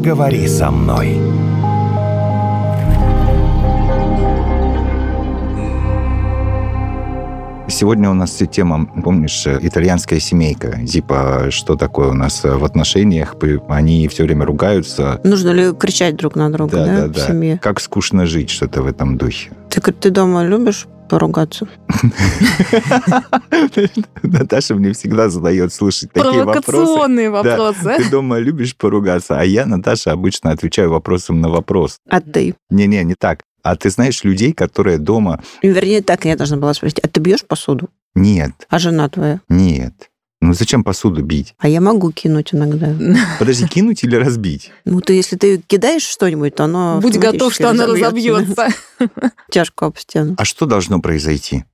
поговори со мной. Сегодня у нас тема, помнишь, итальянская семейка. Типа, что такое у нас в отношениях? Они все время ругаются. Нужно ли кричать друг на друга, да, да, в да. семье? Как скучно жить, что-то в этом духе. Ты, ты дома любишь поругаться? Наташа мне всегда задает слушать такие вопросы. Провокационные вопросы. Ты дома любишь поругаться? А я, Наташа, обычно отвечаю вопросом на вопрос. А ты? Не-не, не так. А ты знаешь людей, которые дома... Вернее, так я должна была спросить. А ты бьешь посуду? Нет, А жена твоя? нет. Ну зачем посуду бить? А я могу кинуть иногда. Подожди, кинуть или разбить? Ну, ты, если ты кидаешь что-нибудь, то оно Будь готов, что она разобьется. разобьется. Чашку об стену. А что должно произойти?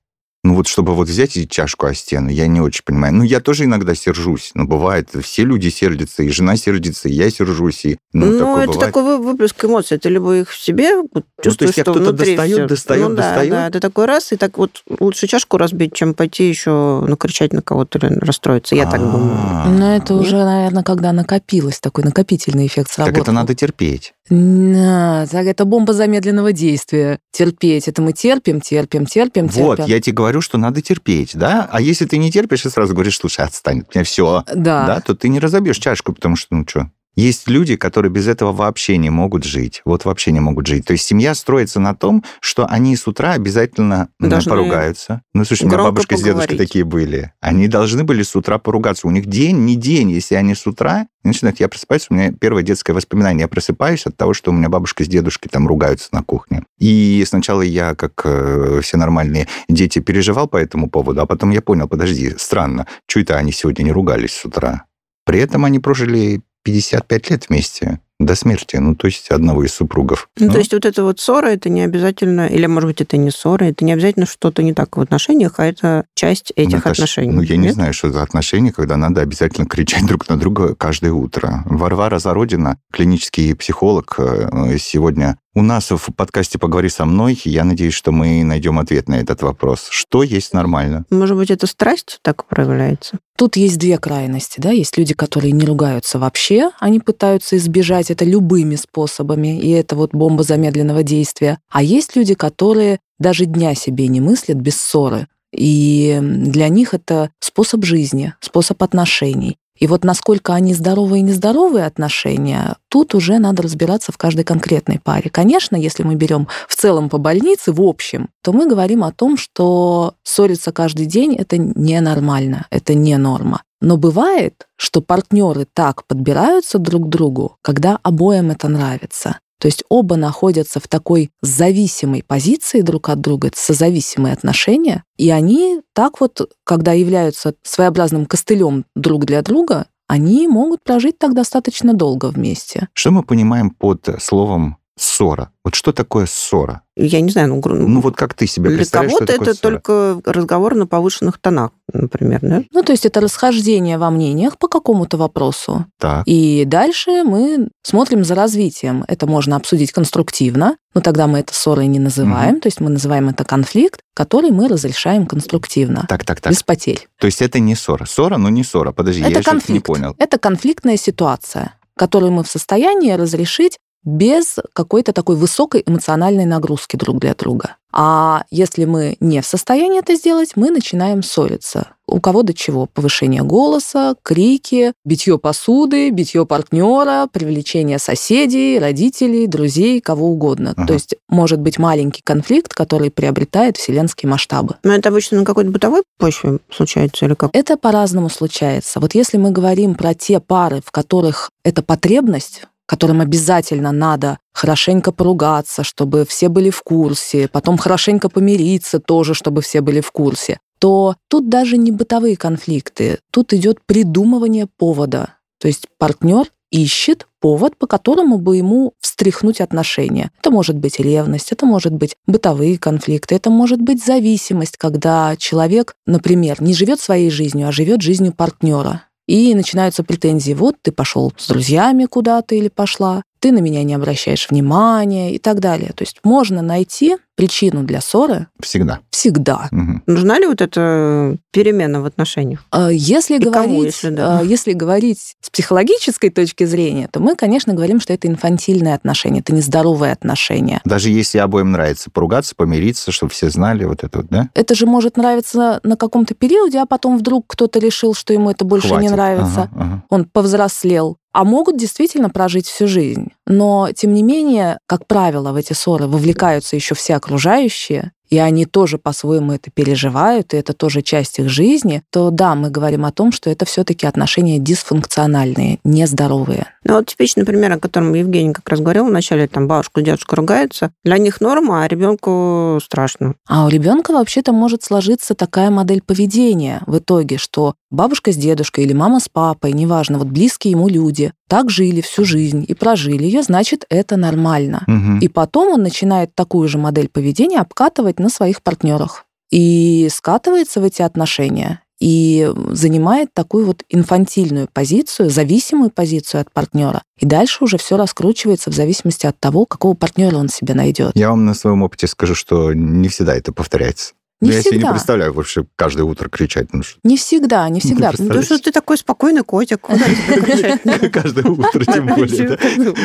Ну вот, чтобы вот взять и чашку о стену, я не очень понимаю. Ну, я тоже иногда сержусь. Ну, бывает, все люди сердятся, и жена сердится, и я сержусь, и... Ну, Ну, такое это бывает. такой вы- выплеск эмоций. Ты либо их в себе вот, чувствуешь, тебя что кто-то внутри достает, всё. достает, ну, да, достает? Да, ты такой раз, и так вот лучше чашку разбить, чем пойти еще накричать на кого-то или расстроиться. Я так думаю. А, Но это уже, наверное, когда накопилось, такой накопительный эффект Так сработал. это надо терпеть. Так это бомба замедленного действия. Терпеть. Это мы терпим, терпим, терпим, терпим. Вот, я тебе говорю, что надо терпеть, да? А если ты не терпишь и сразу говоришь, слушай, отстань, от меня все, Да. да, то ты не разобьешь чашку, потому что, ну что, есть люди, которые без этого вообще не могут жить. Вот вообще не могут жить. То есть семья строится на том, что они с утра обязательно Должны поругаются. Ну, слушай, у меня бабушка с дедушкой поговорить. такие были. Они должны были с утра поругаться. У них день, не день, если они с утра начинают. Я просыпаюсь, у меня первое детское воспоминание. Я просыпаюсь от того, что у меня бабушка с дедушкой там ругаются на кухне. И сначала я, как э, все нормальные дети, переживал по этому поводу, а потом я понял, подожди, странно, что это они сегодня не ругались с утра? При этом они прожили 55 лет вместе до смерти, ну, то есть одного из супругов. Ну, то есть вот это вот ссора, это не обязательно, или, может быть, это не ссора, это не обязательно что-то не так в отношениях, а это часть этих Наташ, отношений. Ну, я не Нет? знаю, что за отношения, когда надо обязательно кричать друг на друга каждое утро. Варвара Зародина, клинический психолог, э, сегодня у нас в подкасте «Поговори со мной». Я надеюсь, что мы найдем ответ на этот вопрос. Что есть нормально? Может быть, это страсть так проявляется? Тут есть две крайности, да, есть люди, которые не ругаются вообще, они пытаются избежать это любыми способами, и это вот бомба замедленного действия. А есть люди, которые даже дня себе не мыслят без ссоры, и для них это способ жизни, способ отношений. И вот насколько они здоровые и нездоровые отношения, тут уже надо разбираться в каждой конкретной паре. Конечно, если мы берем в целом по больнице, в общем, то мы говорим о том, что ссориться каждый день это ненормально, это не норма. Но бывает, что партнеры так подбираются друг к другу, когда обоим это нравится. То есть оба находятся в такой зависимой позиции друг от друга, это созависимые отношения, и они так вот, когда являются своеобразным костылем друг для друга, они могут прожить так достаточно долго вместе. Что мы понимаем под словом ссора? Вот что такое ссора? Я не знаю, ну, гру- Ну вот как ты себе для представляешь, что кого-то такое это ссора? только разговор на повышенных тонах, например, да? Ну, то есть это расхождение во мнениях по какому-то вопросу. Так. И дальше мы смотрим за развитием. Это можно обсудить конструктивно, но тогда мы это ссорой не называем, то есть мы называем это конфликт, который мы разрешаем конструктивно, Так, так, так. без потерь. То есть это не ссора. Ссора, но не ссора. Подожди, это я еще не конфликт. понял. Это конфликтная ситуация, которую мы в состоянии разрешить без какой-то такой высокой эмоциональной нагрузки друг для друга. А если мы не в состоянии это сделать, мы начинаем ссориться. У кого до чего? Повышение голоса, крики, битье посуды, битье партнера, привлечение соседей, родителей, друзей, кого угодно. Ага. То есть может быть маленький конфликт, который приобретает вселенские масштабы. Но это обычно на какой-то бытовой почве случается или как? Это по-разному случается. Вот если мы говорим про те пары, в которых это потребность, которым обязательно надо хорошенько поругаться, чтобы все были в курсе, потом хорошенько помириться тоже, чтобы все были в курсе, то тут даже не бытовые конфликты, тут идет придумывание повода. То есть партнер ищет повод, по которому бы ему встряхнуть отношения. Это может быть ревность, это может быть бытовые конфликты, это может быть зависимость, когда человек, например, не живет своей жизнью, а живет жизнью партнера. И начинаются претензии. Вот ты пошел с друзьями куда-то или пошла, ты на меня не обращаешь внимания и так далее. То есть можно найти причину для ссоры Всегда. всегда. Мгм. Нужна ли вот эта перемена в отношениях? А Если И кому, говорить, если да? а, если говорить с психологической точки зрения, то мы, конечно, говорим, что это инфантильные отношения, это нездоровые отношения. Даже если обоим нравится поругаться, помириться, чтобы все знали вот это вот, да? Это же может нравиться на каком-то периоде, а потом вдруг кто-то решил, что ему это больше не Хватит. нравится. Ага, ага. Он повзрослел. А могут действительно прожить всю жизнь. Но, тем не менее, как правило, в эти ссоры вовлекаются еще все окружающие, и они тоже по-своему это переживают, и это тоже часть их жизни, то да, мы говорим о том, что это все-таки отношения дисфункциональные, нездоровые. Ну, вот типичный пример, о котором Евгений как раз говорил вначале, там бабушка, дедушка ругаются. Для них норма, а ребенку страшно. А у ребенка вообще-то может сложиться такая модель поведения в итоге, что бабушка с дедушкой или мама с папой, неважно, вот близкие ему люди, так жили всю жизнь и прожили ее, значит, это нормально. Мгм. И потом он начинает такую же модель поведения обкатывать на своих партнерах. И скатывается в эти отношения и занимает такую вот инфантильную позицию, зависимую позицию от партнера. И дальше уже все раскручивается в зависимости от того, какого партнера он себе найдет. Я вам на своем опыте скажу, что не всегда это повторяется. Не Ну, я себе не всегда. представляю вообще каждое утро кричать. Ну, что- Не всегда, не всегда. Ты Ну, Представляешь? что ты такой спокойный котик? Каждое утро, тем более.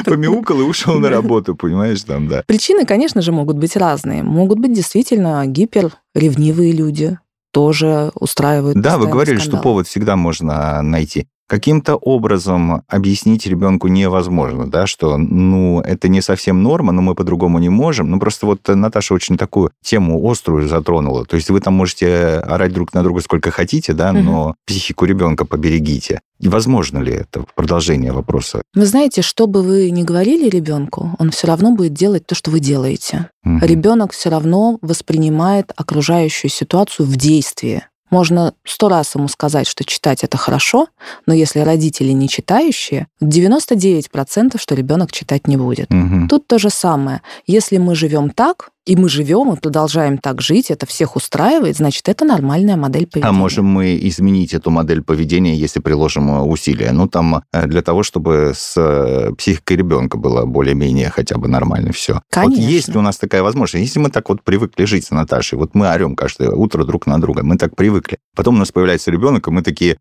Помяукал и ушел на работу, понимаешь, там, да. Причины, конечно же, могут быть разные. Могут быть действительно гиперревнивые люди, тоже устраивают Да, вы говорили, что скандалы. повод всегда можно найти. Каким-то образом объяснить ребенку невозможно, да, что, ну, это не совсем норма, но мы по-другому не можем. Ну, просто вот Наташа очень такую тему острую затронула. То есть вы там можете орать друг на друга сколько хотите, да, но психику ребенка поберегите. И возможно ли это? Продолжение вопроса. Вы знаете, что бы вы ни говорили ребенку, он все равно будет делать то, что вы делаете. Мгм. Ребенок все равно воспринимает окружающую ситуацию в действии. Можно сто раз ему сказать, что читать это хорошо, но если родители не читающие, 99% что ребенок читать не будет. Мгм. Тут то же самое. Если мы живем так, и мы живем и продолжаем так жить, это всех устраивает, значит, это нормальная модель поведения. А можем мы изменить эту модель поведения, если приложим э, усилия? Ну, там, э, для того, чтобы с э, психикой ребенка было более-менее хотя бы нормально все. Вот Конечно. есть ли у нас такая возможность? Если мы так вот привыкли жить с Наташей, вот мы орем каждое утро друг на друга, мы так привыкли. Потом у нас появляется ребенок, и мы такие,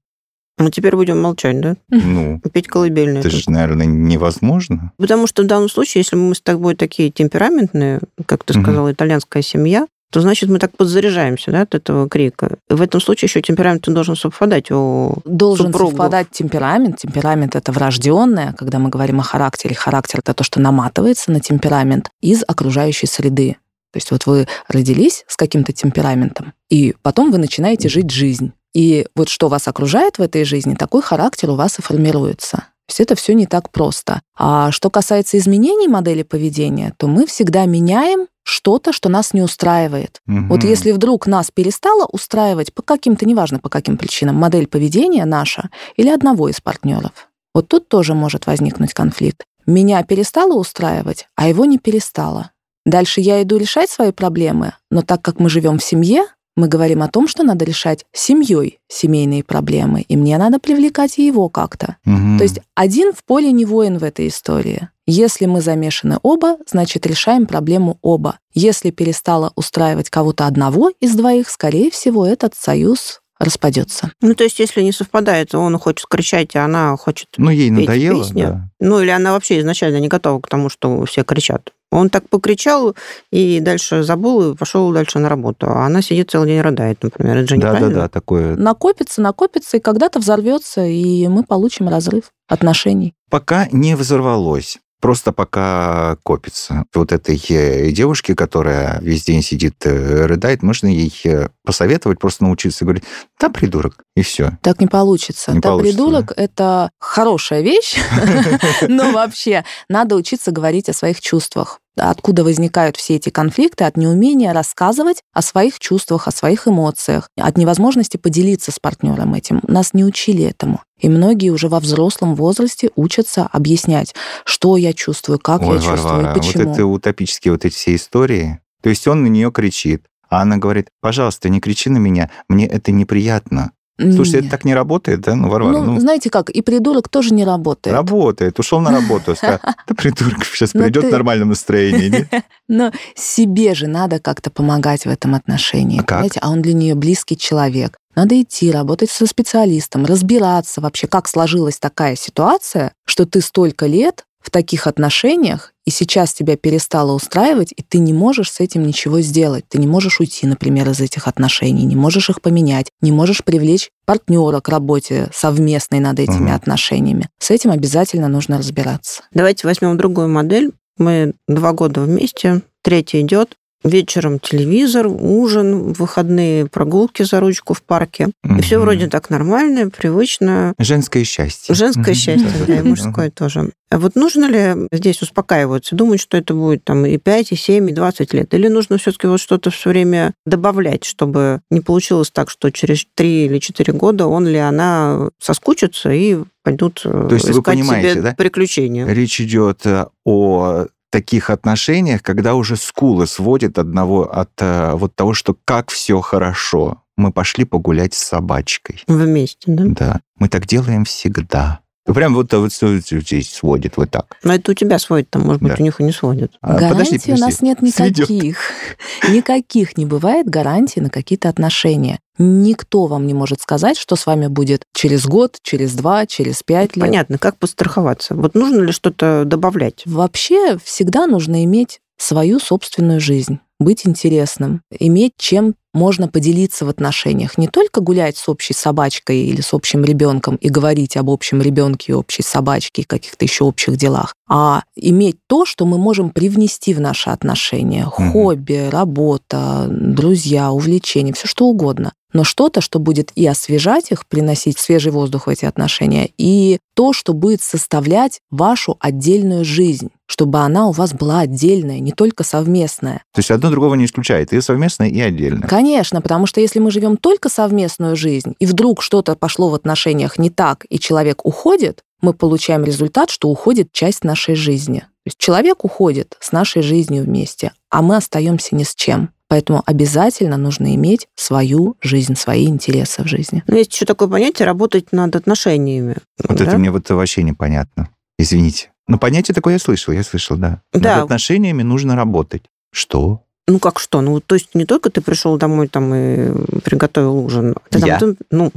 Ну, теперь будем молчать, да? ну, Петь колыбельные. это же, наверное, невозможно. Потому что в данном случае, если мы с тобой такие темпераментные, как ты сказала, итальянская семья, то значит мы так подзаряжаемся да, от этого крика. В этом случае еще темперамент должен совпадать у Должен супругов. совпадать темперамент. Темперамент это врожденное, когда мы говорим о характере. Характер это то, что наматывается на темперамент из окружающей среды. То есть вот вы родились с каким-то темпераментом, и потом вы начинаете жить жизнь. И вот что вас окружает в этой жизни, такой характер у вас и формируется. То есть это все не так просто. А что касается изменений модели поведения, то мы всегда меняем что-то, что нас не устраивает. Вот Мгм. если вдруг нас перестала устраивать по каким-то, неважно по каким причинам, модель поведения наша или одного из партнеров, вот тут тоже может возникнуть конфликт. Меня перестало устраивать, а его не перестало. Дальше я иду решать свои проблемы, но так как мы живем в семье, мы говорим о том, что надо решать семьей семейные проблемы, и мне надо привлекать и его как-то. Мгм. То есть один в поле не воин в этой истории. Если мы замешаны оба, значит решаем проблему оба. Если перестало устраивать кого-то одного из двоих, скорее всего, этот союз распадется. Ну, то есть, если не совпадает, он хочет кричать, а она хочет... Ну, ей петь надоело, песни. да. Ну, или она вообще изначально не готова к тому, что все кричат. Он так покричал и дальше забыл и пошел дальше на работу. А она сидит целый день рыдает, например. Это же Да, да, да, такое. Накопится, накопится, и когда-то взорвется, и мы получим разрыв отношений. Пока не взорвалось. Просто пока копится. Вот этой э, девушке, которая весь день сидит, э, рыдает, можно ей э, посоветовать просто научиться говорить, да, придурок, и все. Так не получится. Не да, получится, придурок это хорошая вещь, но вообще надо учиться говорить о своих чувствах. Откуда возникают все эти конфликты? От неумения рассказывать о своих чувствах, о своих эмоциях, от невозможности поделиться с партнером этим. Нас не учили этому. И многие уже во взрослом возрасте учатся объяснять, что я чувствую, как Ой, я чувствую, Варвара, и почему. вот это утопические вот эти все истории. То есть он на нее кричит, а она говорит, пожалуйста, не кричи на меня, мне это неприятно. Слушайте, Нет. это так не работает, да? Ну, Варвара, Ну, ну, знаете как, и придурок тоже не работает. работает. Ушел на работу, сказал, да придурок сейчас Но придет в нормальном настроении. Но себе же надо как-то помогать в этом отношении. А понимаете? А он для нее близкий человек. Надо идти, работать со специалистом, разбираться вообще, как сложилась такая ситуация, что ты столько лет в таких отношениях, и сейчас тебя перестало устраивать, и ты не можешь с этим ничего сделать. Ты не можешь уйти, например, из этих отношений, не можешь их поменять, не можешь привлечь партнера к работе совместной над этими Мгм. отношениями. С этим обязательно нужно разбираться. Давайте возьмем другую модель. Мы два года вместе, третий идет. Вечером телевизор, ужин, выходные прогулки за ручку в парке. И все вроде так нормально, привычно. Женское счастье. Женское Мгм. счастье, да, и мужское тоже. А вот нужно ли здесь успокаиваться, думать, что это будет там и 5, и 7, и 20 лет? Или нужно все-таки вот что-то все время добавлять, чтобы не получилось так, что через 3 или 4 года он или она соскучатся и пойдут То есть вы искать понимаете, себе да? приключения? Речь идет э, о таких отношениях, когда уже скулы сводят одного от э, вот того, что как все хорошо. Мы пошли погулять с собачкой. Вместе, да? Да. Мы так делаем всегда. Ну, Прям вот, вот здесь сводит вот так. Но это у тебя сводит, там, может быть, Да. у них и не сводит. А, гарантий подожди, у нас подожди. нет никаких. Никаких не бывает гарантий на какие-то отношения. Никто вам не может сказать, что с вами будет через год, через два, через пять лет. Понятно, как постраховаться. Вот нужно ли что-то добавлять? Вообще всегда нужно иметь свою собственную жизнь, быть интересным, иметь чем можно поделиться в отношениях. Не только гулять с общей собачкой или с общим ребенком и говорить об общем ребенке и общей собачке и каких-то еще общих делах, а иметь то, что мы можем привнести в наши отношения. Хобби, работа, друзья, увлечения, все что угодно. Но что-то, что будет и освежать их, приносить свежий воздух в эти отношения, и то, что будет составлять вашу отдельную жизнь, чтобы она у вас была отдельная, не только совместная. То есть одно другого не исключает. И совместно, и отдельно. Конечно, потому что если мы живем только совместную жизнь, и вдруг что-то пошло в отношениях не так, и человек уходит, мы получаем результат, что уходит часть нашей жизни. То есть человек уходит с нашей жизнью вместе, а мы остаемся ни с чем. Поэтому обязательно нужно иметь свою жизнь, свои интересы в жизни. Но есть еще такое понятие работать над отношениями. Вот да? это мне вот вообще непонятно. Извините. Но понятие такое я слышал, я слышал, да. Да. Над отношениями нужно работать. Что? Ну как что? Ну, то есть не только ты пришел домой там и приготовил ужин. Ты там- Я? ты- ну,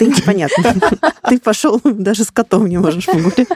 ты непонятно. Ты пошел, даже с котом не можешь погулять.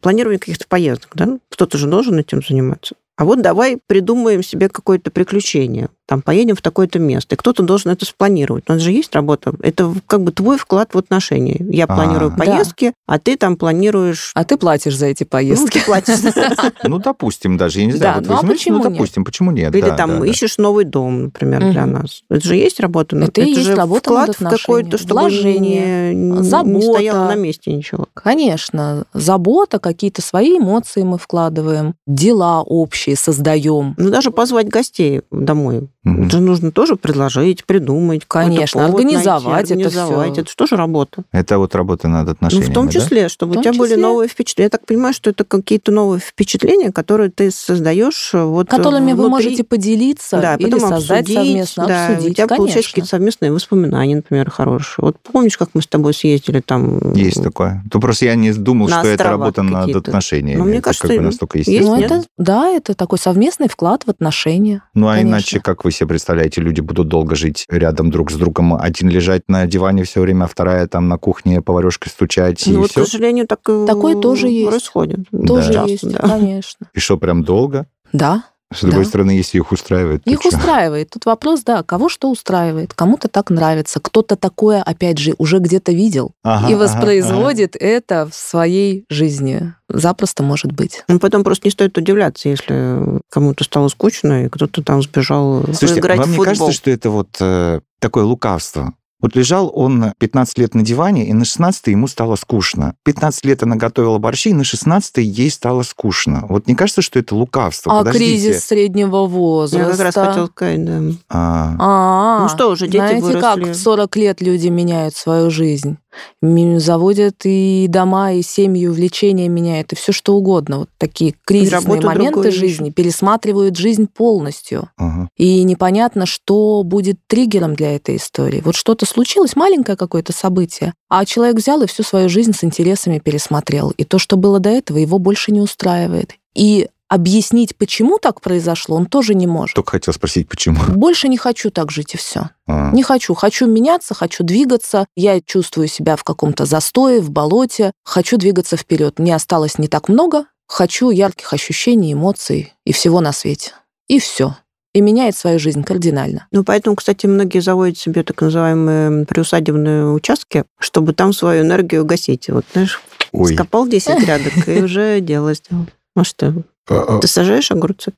Планирование каких-то поездок, да? Кто-то же должен этим заниматься. А вот давай придумаем себе какое-то приключение. Там поедем в такое-то место. И кто-то должен это спланировать. У нас же есть работа. Это как бы твой вклад в отношения. Я А. планирую Да. поездки, а ты там планируешь... А ты платишь за эти Ну, поездки. ты платишь. Ну, допустим, даже, я не Да, знаю. вот ну, а ну, допустим, почему нет? Или да, там да, да. ищешь новый дом, например, для нас. Это же есть работа. но Это же вклад в какое-то, чтобы не, стояло на месте ничего. Конечно, забота, какие-то свои эмоции мы вкладываем, дела общие создаем. Ну, даже позвать гостей домой. Мгм. Это нужно тоже предложить, придумать. Конечно, повод организовать это найти, организовать. Это же тоже работа. Это вот работа над Ну, отношениями, в том да? числе, чтобы В у том тебя были числе. новые впечатления. Я так понимаю, что это какие-то новые впечатления, которые ты создаешь э, вот Которыми вы внутри. можете поделиться да, или потом создать обсудить, совместно, да, обсудить. У тебя Конечно. какие-то совместные воспоминания, например, хорошие. Вот помнишь, как мы с тобой съездили там? Есть такое. То просто я не думал, что это работа над отношениями. Ну, мне Это кажется, как бы настолько естественно. Ну, это, да, это такой совместный вклад в отношения. Ну, а Конечно. иначе, как вы себе представляете, люди будут долго жить рядом друг с другом, один лежать на диване все время, а вторая там на кухне поварешкой стучать, Ну, и вот, все? к сожалению, так и Такое тоже есть. происходит. Тоже Да. есть, да. конечно. И что, прям долго? Да, С другой Да. стороны, если их устраивает, их чё? устраивает. Тут вопрос, да, кого что устраивает. Кому-то так нравится, кто-то такое, опять же, уже где-то видел Ага, и ага, воспроизводит это в своей жизни. Запросто может быть. Ну, потом просто не стоит удивляться, если кому-то стало скучно, и кто-то там сбежал Слушайте, играть вам в не футбол. кажется, что это вот э, такое лукавство? Вот лежал он 15 лет на диване, и на 16 ему стало скучно. 15 лет она готовила борщи, и на 16 ей стало скучно. Вот не кажется, что это лукавство? А Подождите. кризис среднего возраста. Я как раз хотела сказать, да. А, А, Ну что уже, дети знаете, выросли. как в 40 лет люди меняют свою жизнь? Заводят и дома, и семьи, увлечения меняют, и все что угодно. Вот такие кризисные моменты жизни пересматривают жизнь полностью. Ага. И непонятно, что будет триггером для этой истории. Вот что-то случилось, маленькое какое-то событие, а человек взял и всю свою жизнь с интересами пересмотрел. И то, что было до этого, его больше не устраивает. И объяснить, почему так произошло, он тоже не может. Только хотел спросить, почему. Больше не хочу так жить, и все. А. Не хочу. Хочу меняться, хочу двигаться. Я чувствую себя в каком-то застое, в болоте. Хочу двигаться вперед. Мне осталось не так много. Хочу ярких ощущений, эмоций и всего на свете. И все. И меняет свою жизнь кардинально. Ну, поэтому, кстати, многие заводят себе так называемые приусадебные участки, чтобы там свою энергию гасить. Вот, знаешь, Ой. скопал 10 грядок и уже дело сделал. Что, А, а, ты сажаешь огурцы?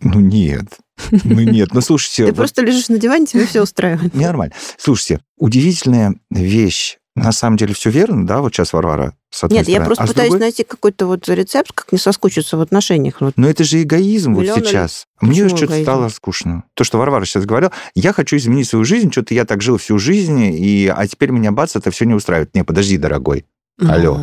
Ну нет. Ну нет. Ну слушайте. Ты вот просто лежишь на диване, тебе все устраивает. Нормально. Слушайте, удивительная вещь. На самом деле все верно, да, вот сейчас Варвара Нет, я просто А пытаюсь другой- найти какой-то вот рецепт, как не соскучиться в отношениях. Вот. Но это же эгоизм вот Миллион или- сейчас. Мне Почему что-то стало скучно. То, что Варвара сейчас говорила, я хочу изменить свою жизнь, что-то я так жил всю жизнь, и, а теперь меня бац, это все не устраивает. Не, подожди, дорогой. Алло.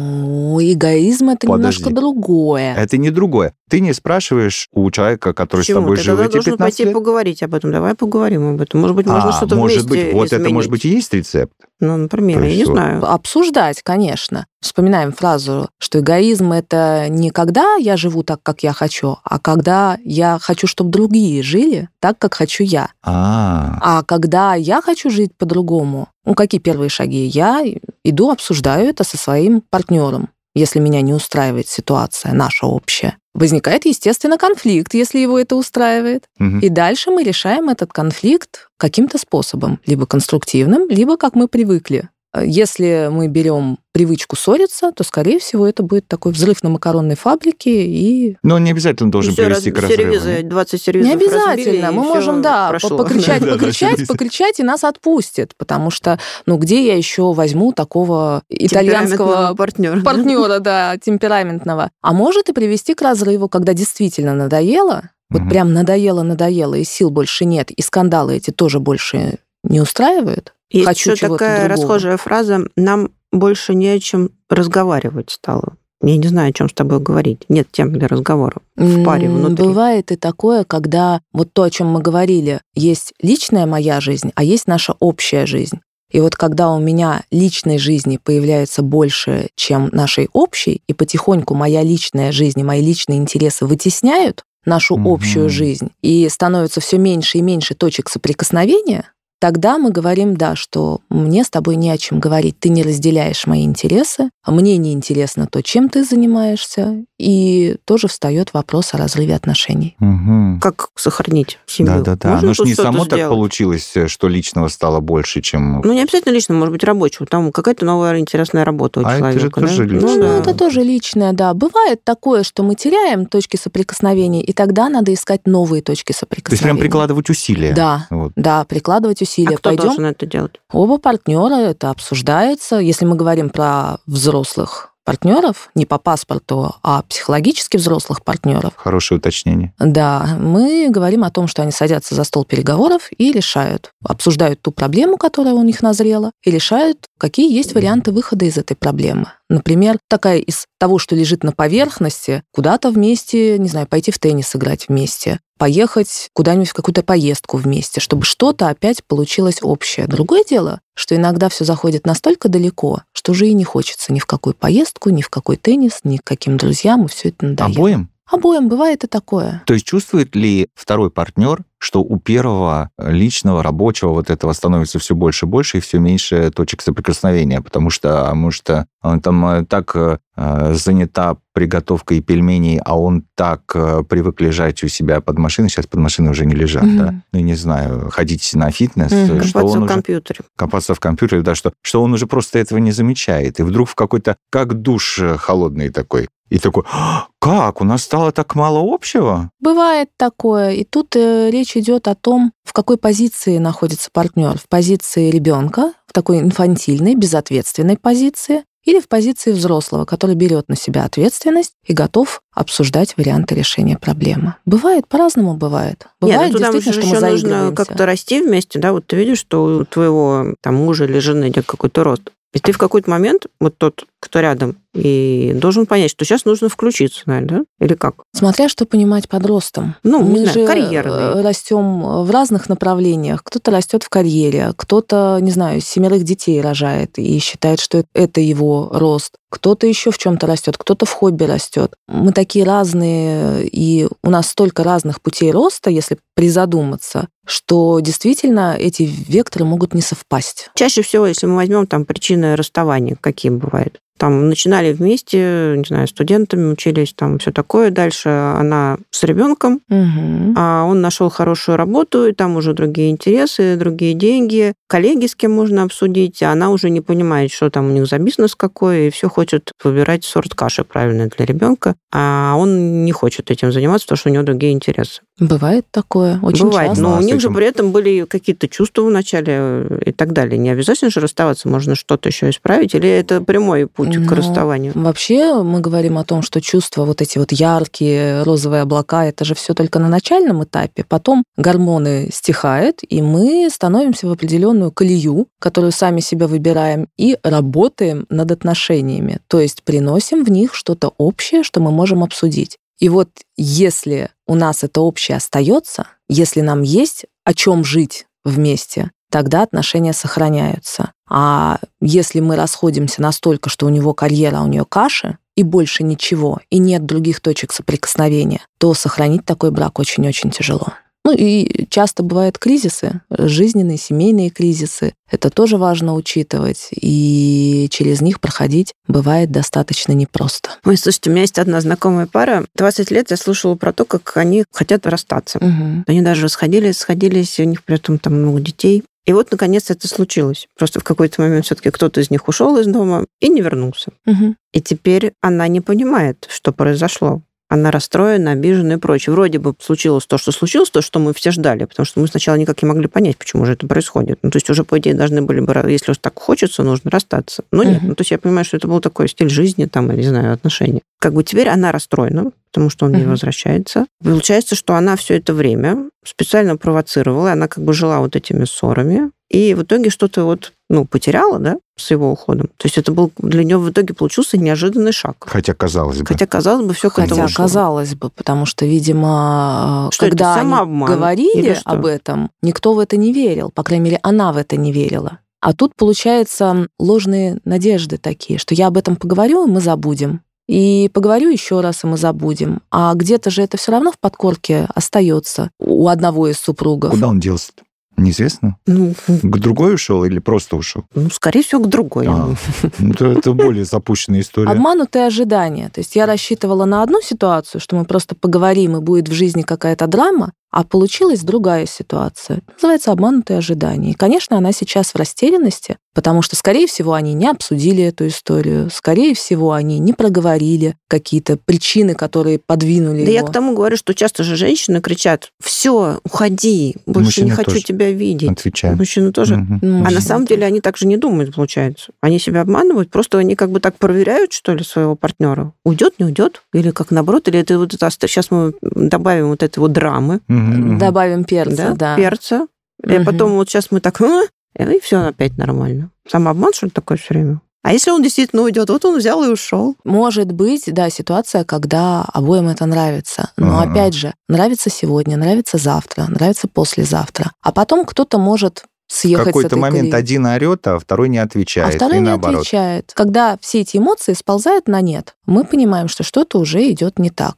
Ну, эгоизм это Подожди. немножко другое. Это не другое. Ты не спрашиваешь у человека, который Почему? с тобой Ты жил эти должен 15 пойти лет. поговорить об этом. Давай поговорим об этом. Может быть, можно А, что-то может вместе быть, вот это, изменить. может быть, и есть рецепт. Ну, например, я не Хорошо. знаю. Обсуждать, конечно. Вспоминаем фразу, что эгоизм это не когда я живу так, как я хочу, а когда я хочу, чтобы другие жили так, как хочу я. А, А когда я хочу жить по-другому, ну какие первые шаги? Я иду, обсуждаю это со своим партнером, если меня не устраивает ситуация наша общая. Возникает, естественно, конфликт, если его это устраивает. мгм. И дальше мы решаем этот конфликт каким-то способом, либо конструктивным, либо как мы привыкли. Э, Если мы берем привычку ссориться, то, скорее всего, это будет такой взрыв на макаронной фабрике, и Но он не обязательно должен Всё, привести раз- к разрыву. сервизы, нет? 20 сервизов не обязательно. мы можем, да, прошло. покричать, покричать, покричать, и нас отпустит, потому что, ну, где я еще возьму такого итальянского партнера. партнера, да, темпераментного. А может и привести к разрыву, когда действительно надоело, вот прям надоело, надоело, и сил больше нет, и скандалы эти тоже больше не устраивают. Есть Хочу еще такая другого. расхожая фраза «нам больше не о чем разговаривать стало». Я не знаю, о чем с тобой говорить. Нет тем для разговора в паре внутри. Бывает и такое, когда вот то, о чем мы говорили, есть личная моя жизнь, а есть наша общая жизнь. И вот когда у меня личной жизни появляется больше, чем нашей общей, и потихоньку моя личная жизнь и мои личные интересы вытесняют нашу Мгм. общую жизнь, и становится все меньше и меньше точек соприкосновения, тогда мы говорим, да, что мне с тобой не о чем говорить, ты не разделяешь мои интересы, а мне не интересно то, чем ты занимаешься, и тоже встает вопрос о разрыве отношений. Мгм. Как сохранить семью? Да-да-да. Можно Оно ж тут не само так сделать? получилось, э, что личного стало больше, чем... Ну, не обязательно лично, может быть, рабочего. Там какая-то новая интересная работа у А это же человека. тоже да? личное. Ну, Ну, да. это тоже личное, да. Бывает такое, что мы теряем точки соприкосновения, и тогда надо искать новые точки То есть соприкосновения. прям прикладывать усилия. Да, Вот. да, прикладывать усилия. А кто Пойдем должен это делать? Оба партнера, это обсуждается. Если мы говорим про взрослых партнеров, не по паспорту, а психологически взрослых партнеров, Хорошее уточнение. да, мы говорим о том, что они садятся за стол переговоров и решают, обсуждают ту проблему, которая у них назрела, и решают, какие есть варианты выхода из этой проблемы. Например, такая из того, что лежит на поверхности, куда-то вместе, не знаю, пойти в теннис сыграть вместе, поехать куда-нибудь в какую-то поездку вместе, чтобы что-то опять получилось общее. Другое дело, что иногда все заходит настолько далеко, что уже и не хочется ни в какую поездку, ни в какой теннис, ни к каким друзьям, и все это надоело. Обоим? Обоим бывает и такое. То есть чувствует ли второй партнер, что у первого личного, рабочего вот этого становится все больше и больше, и все меньше точек соприкосновения, потому что, а может, э, он там э, так э, э, занята приготовкой пельменей, а он так э, привык лежать у себя под машиной, сейчас под машиной уже не лежат, Мгм. да? Ну, не знаю, ходить на фитнес, э, что Копаться он в уже компьютере. копаться в компьютере, да, что, что он уже просто этого не замечает. И вдруг в какой-то, как душ холодный такой. И такой, «А, как, у нас стало так мало общего? Бывает такое. И тут э, речь идет о том, в какой позиции находится партнер. В позиции ребенка, в такой инфантильной, безответственной позиции, или в позиции взрослого, который берет на себя ответственность и готов обсуждать варианты решения проблемы. Бывает, по-разному бывает. Бывает Нет, ну действительно, что мы еще нужно как-то расти вместе, да, вот ты видишь, что у твоего там мужа или жены идет какой-то рост. И ты в какой-то момент, вот тот, кто рядом, и должен понять, что сейчас нужно включиться, наверное, да? Или как? Смотря что понимать под ростом. Ну, Мы знаю, же карьерный. растем в разных направлениях. Кто-то растет в карьере, кто-то, не знаю, семерых детей рожает и считает, что это его рост. Кто-то еще в чем-то растет, кто-то в хобби растет. Мы такие разные, и у нас столько разных путей роста, если призадуматься, что действительно эти векторы могут не совпасть. Чаще всего, если мы возьмем там причины расставания, какие бывают. Там начинали вместе, не знаю, студентами учились, там все такое. Дальше она с ребенком, Мгм. а он нашел хорошую работу, и там уже другие интересы, другие деньги, коллеги, с кем можно обсудить, а она уже не понимает, что там у них за бизнес какой, и все хочет выбирать сорт каши правильный для ребенка, а он не хочет этим заниматься, потому что у него другие интересы. Бывает такое, очень Бывает, часто. но у них же при этом были какие-то чувства вначале э, и так далее. Не обязательно же расставаться, можно что-то еще исправить, или это прямой путь к Ну, расставанию? Вообще мы говорим о том, что чувства, вот эти вот яркие розовые облака, это же все только на начальном этапе. Потом гормоны стихают, и мы становимся в определенную колею, которую сами себя выбираем, и работаем над отношениями. То есть приносим в них что-то общее, что мы можем обсудить. И вот если у нас это общее остается, если нам есть о чем жить вместе, тогда отношения сохраняются. А если мы расходимся настолько, что у него карьера, а у нее каши, и больше ничего, и нет других точек соприкосновения, то сохранить такой брак очень-очень тяжело. Ну и часто бывают кризисы, жизненные, семейные кризисы. Это тоже важно учитывать, и через них проходить бывает достаточно непросто. Ой, слушайте, у меня есть одна знакомая пара. 20 лет я слушала про то, как они хотят расстаться. Мгм. Они даже сходились, сходились, у них при этом там много детей. И вот, наконец, это случилось. Просто в какой-то момент все-таки кто-то из них ушел из дома и не вернулся. Мгм. И теперь она не понимает, что произошло. Она расстроена, обижена и прочее. Вроде бы случилось то, что случилось, то, что мы все ждали, потому что мы сначала никак не могли понять, почему же это происходит. Ну, то есть уже, по идее, должны были бы, если уж так хочется, нужно расстаться. Но нет. Мгм. Ну, то есть я понимаю, что это был такой стиль жизни, там, или, не знаю, отношения. Как бы теперь она расстроена, потому что он не Мгм. возвращается. Получается, что она все это время специально провоцировала, она как бы жила вот этими ссорами, и в итоге что-то вот, ну, потеряла, да, с его уходом. То есть это был для нее в итоге получился неожиданный шаг. Хотя, казалось бы. Хотя, казалось бы, все к этому Хотя, шло. казалось бы, потому что, видимо, Что это, когда они говорили что? об этом, никто в это не верил. По крайней мере, она в это не верила. А тут, получается, ложные надежды такие, что я об этом поговорю, и мы забудем. И поговорю еще раз, и мы забудем. А где-то же это все равно в подкорке остается у одного из супругов. Куда он делся-то? Неизвестно. Ну, К другой ушел или просто ушел? ну, скорее всего, к другой. А, ну, это, это более запущенная история. Обманутые ожидания. То есть я рассчитывала на одну ситуацию, что мы просто поговорим, и будет в жизни какая-то драма, а получилась другая ситуация. Называется обманутые ожидания. И, конечно, она сейчас в растерянности, потому что, скорее всего, они не обсудили эту историю, скорее всего, они не проговорили какие-то причины, которые подвинули Да я его. к тому говорю, что часто же женщины кричат, все, уходи, больше не Мужчины хочу тебя видеть. Отвечаю. Мужчины тоже. Мгм. Ну, А на самом тоже. деле они так же не думают, получается. Они себя обманывают, просто они как бы так проверяют, что ли, своего партнера. Уйдет, не уйдет? Или как наоборот? Или это вот это... Сейчас мы добавим вот этой вот драмы, мгм. Добавим перца, да, да. перца. И Мгм. потом вот сейчас мы так... «А?» И все опять нормально. Самообман, что ли, такой все время? А если он действительно уйдет? Вот он взял и ушел. Может быть, да, ситуация, когда обоим это нравится. Но Ага. опять же, нравится сегодня, нравится завтра, нравится послезавтра. А потом кто-то может В съехать с какой-то этой момент колеи. один орет, а второй не а отвечает. второй и не наоборот. отвечает. Когда все эти эмоции сползают на нет, мы понимаем, что что-то уже идет не так.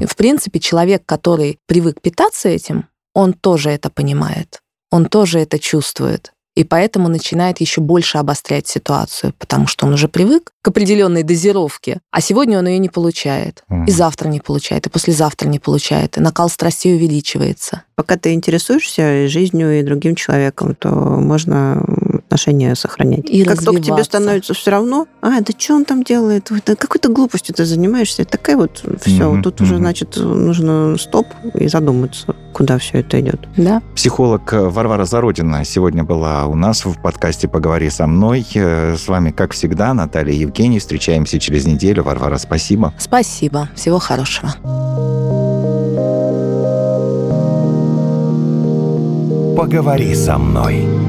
И, в принципе, человек, который привык питаться этим, он тоже это понимает, он тоже это чувствует. И поэтому начинает еще больше обострять ситуацию, потому что он уже привык к определенной дозировке, а сегодня он ее не получает, Мгм. и завтра не получает, и послезавтра не получает, и накал страстей увеличивается. Пока ты интересуешься жизнью, и другим человеком, то можно отношения сохранять. И как только тебе становится все равно, а, да что он там делает? Да какой-то глупостью ты занимаешься. Такая вот все. Мгм, Тут уже, мгм. значит, нужно стоп и задуматься, куда все это идет. Да? Психолог э, Варвара Зародина сегодня была у нас в подкасте «Поговори со мной». Э, С вами, как всегда, Наталья и Евгений. Встречаемся через неделю. Варвара, спасибо. Спасибо. Всего хорошего. Поговори со мной.